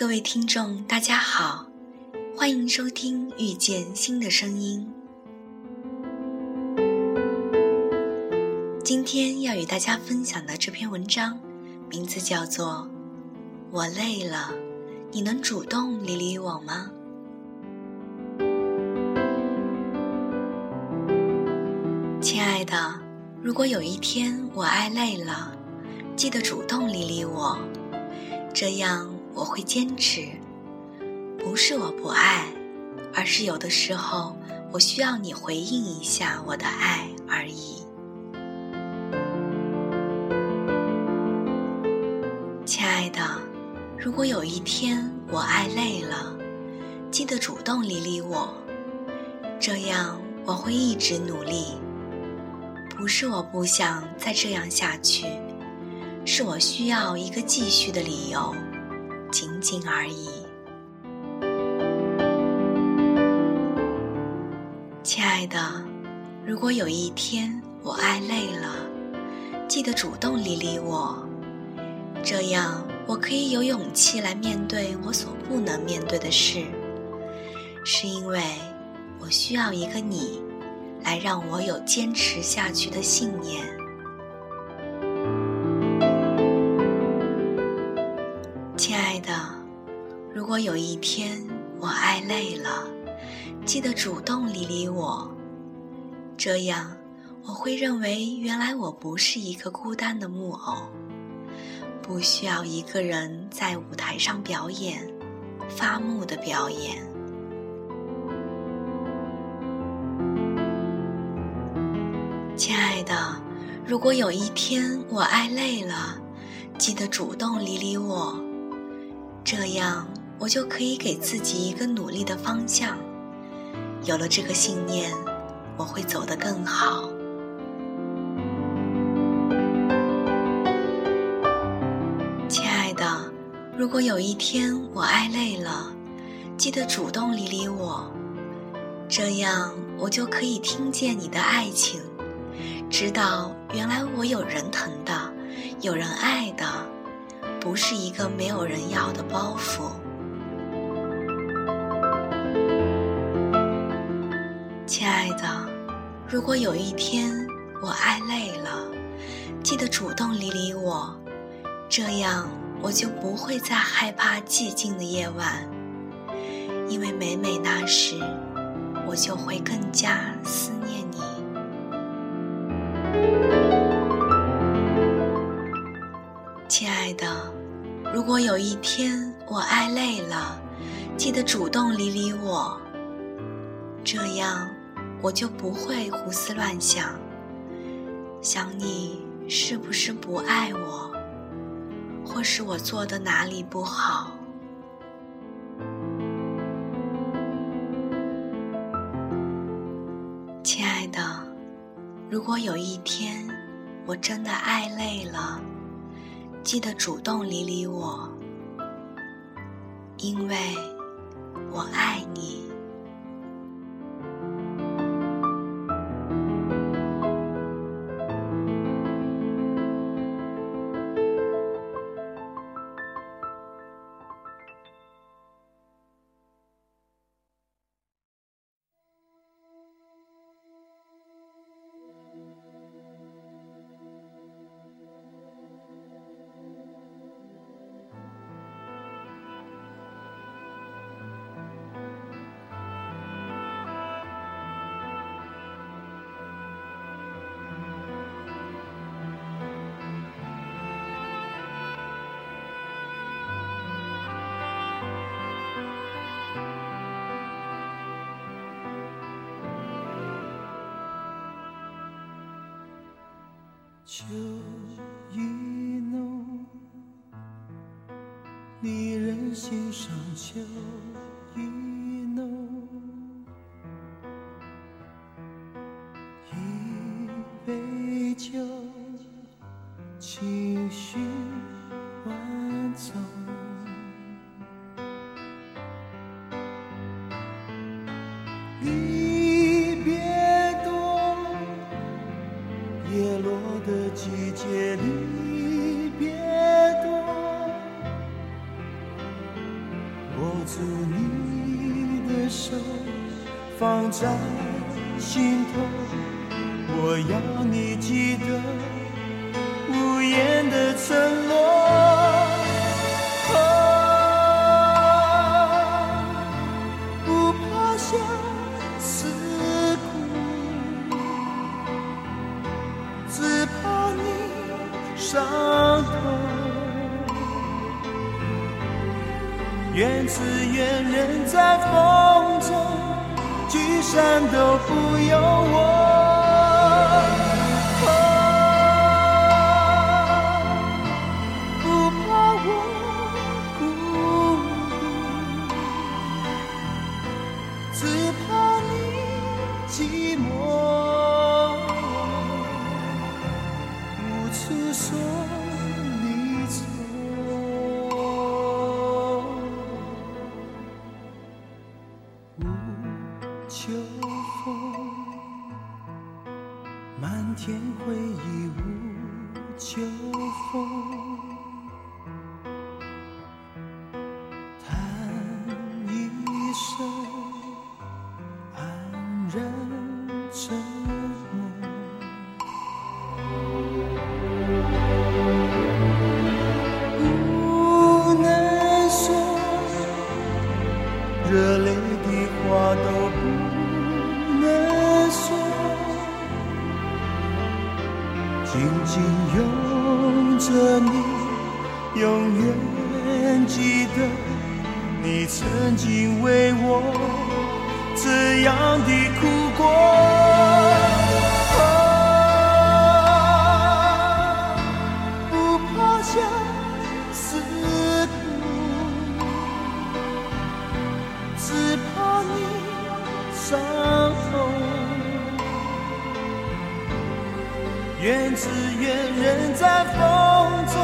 各位听众，大家好，欢迎收听《遇见新的声音》。今天要与大家分享的这篇文章，名字叫做《我累了，你能主动理理我吗》？亲爱的，如果有一天我爱累了，记得主动理理我，这样。我会坚持，不是我不爱，而是有的时候我需要你回应一下我的爱而已。亲爱的，如果有一天我爱累了，记得主动理理我，这样我会一直努力。不是我不想再这样下去，是我需要一个继续的理由。仅仅而已，亲爱的，如果有一天我爱累了，记得主动理理我，这样我可以有勇气来面对我所不能面对的事。是因为我需要一个你，来让我有坚持下去的信念。如果有一天我爱累了，记得主动理理我，这样我会认为原来我不是一个孤单的木偶，不需要一个人在舞台上表演，发木的表演。亲爱的，如果有一天我爱累了，记得主动理理我，这样。我就可以给自己一个努力的方向。有了这个信念，我会走得更好。亲爱的，如果有一天我爱累了，记得主动理理我，这样我就可以听见你的爱情，知道原来我有人疼的，有人爱的，不是一个没有人要的包袱。亲爱的，如果有一天我爱累了，记得主动理理我，这样我就不会再害怕寂静的夜晚，因为每每那时，我就会更加思念你。亲爱的，如果有一天我爱累了，记得主动理理我，这样。我就不会胡思乱想，想你是不是不爱我，或是我做的哪里不好。亲爱的，如果有一天我真的爱累了，记得主动理理我，因为我爱你。秋意浓，离人心上秋在心头。我要你记得无言的承诺。啊，不怕相思苦，只怕你伤透。愿只愿人在风中，聚散都不由我。不怕我孤独，只怕你寂寞，秋风。叹一声，黯然沉默。不能说，热泪的话都不紧紧拥着你，永远记得你曾经为我这样的哭过。只愿人在风中，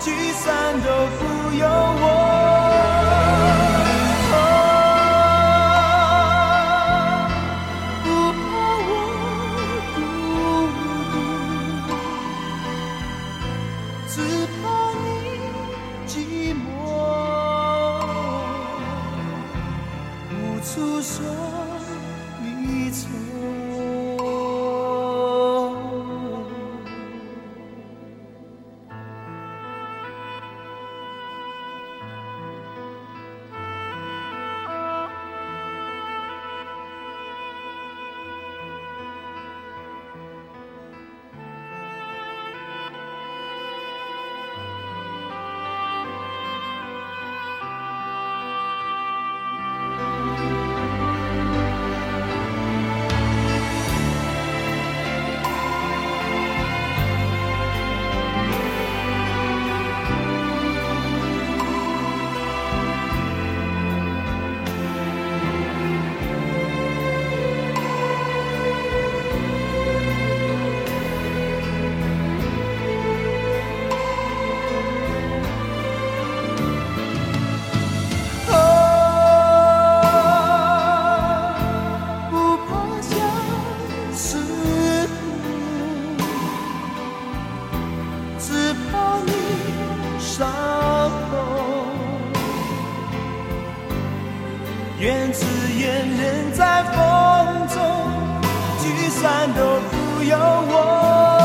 聚散都不由我。不怕我孤独。只怕你寂寞，无处说愿只愿人在风中，聚散都不由我。